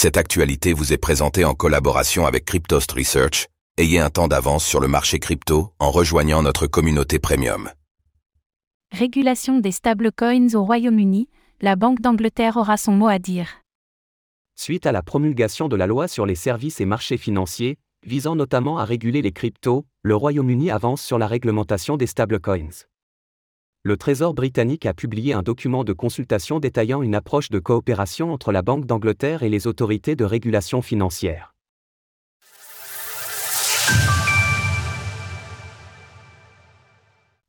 Cette actualité vous est présentée en collaboration avec Cryptost Research. Ayez un temps d'avance sur le marché crypto en rejoignant notre communauté premium. Régulation des stablecoins au Royaume-Uni, la Banque d'Angleterre aura son mot à dire. Suite à la promulgation de la loi sur les services et marchés financiers, visant notamment à réguler les cryptos, le Royaume-Uni avance sur la réglementation des stablecoins le Trésor britannique a publié un document de consultation détaillant une approche de coopération entre la Banque d'Angleterre et les autorités de régulation financière.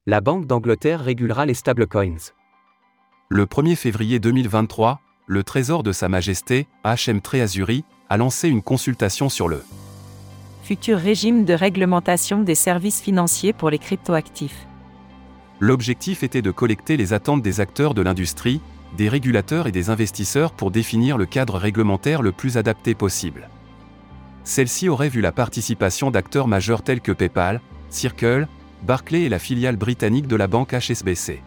La Banque d'Angleterre régulera les stablecoins. Le 1er février 2023, le Trésor de Sa Majesté, HM Treasury, a lancé une consultation sur le futur régime de réglementation des services financiers pour les cryptoactifs. L'objectif était de collecter les attentes des acteurs de l'industrie, des régulateurs et des investisseurs pour définir le cadre réglementaire le plus adapté possible. Celle-ci aurait vu la participation d'acteurs majeurs tels que PayPal, Circle, Barclay et la filiale britannique de la banque HSBC.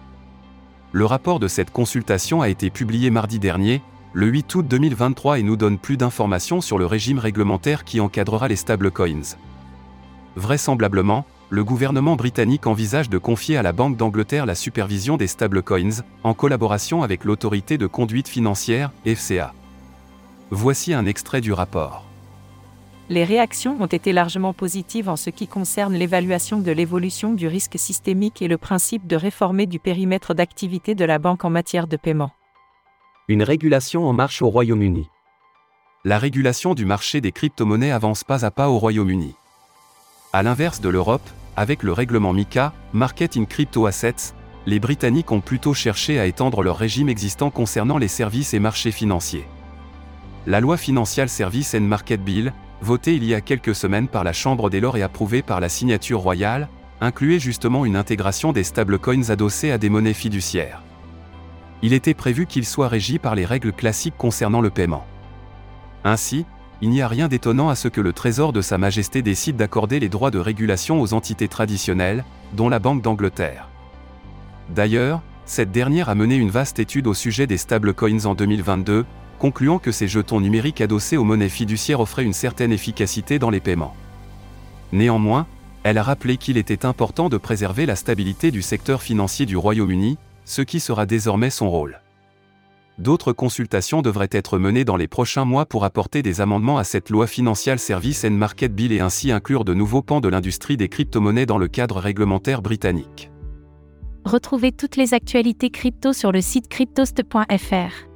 Le rapport de cette consultation a été publié mardi dernier, le 8 août 2023 et nous donne plus d'informations sur le régime réglementaire qui encadrera les stablecoins. Vraisemblablement, le gouvernement britannique envisage de confier à la Banque d'Angleterre la supervision des stablecoins, en collaboration avec l'autorité de conduite financière, FCA. Voici un extrait du rapport. Les réactions ont été largement positives en ce qui concerne l'évaluation de l'évolution du risque systémique et le principe de réformer du périmètre d'activité de la banque en matière de paiement. Une régulation en marche au Royaume-Uni. La régulation du marché des crypto-monnaies avance pas à pas au Royaume-Uni. À l'inverse de l'Europe, avec le règlement MICA, Market in Crypto Assets, les Britanniques ont plutôt cherché à étendre leur régime existant concernant les services et marchés financiers. La loi Financial Service and Market Bill, votée il y a quelques semaines par la Chambre des Lords et approuvée par la signature royale, incluait justement une intégration des stablecoins adossés à des monnaies fiduciaires. Il était prévu qu'ils soient régis par les règles classiques concernant le paiement. Ainsi, il n'y a rien d'étonnant à ce que le Trésor de Sa Majesté décide d'accorder les droits de régulation aux entités traditionnelles, dont la Banque d'Angleterre. D'ailleurs, cette dernière a mené une vaste étude au sujet des stablecoins en 2022, concluant que ces jetons numériques adossés aux monnaies fiduciaires offraient une certaine efficacité dans les paiements. Néanmoins, elle a rappelé qu'il était important de préserver la stabilité du secteur financier du Royaume-Uni, ce qui sera désormais son rôle. D'autres consultations devraient être menées dans les prochains mois pour apporter des amendements à cette loi Financial Service and Market Bill et ainsi inclure de nouveaux pans de l'industrie des crypto-monnaies dans le cadre réglementaire britannique. Retrouvez toutes les actualités crypto sur le site cryptost.fr.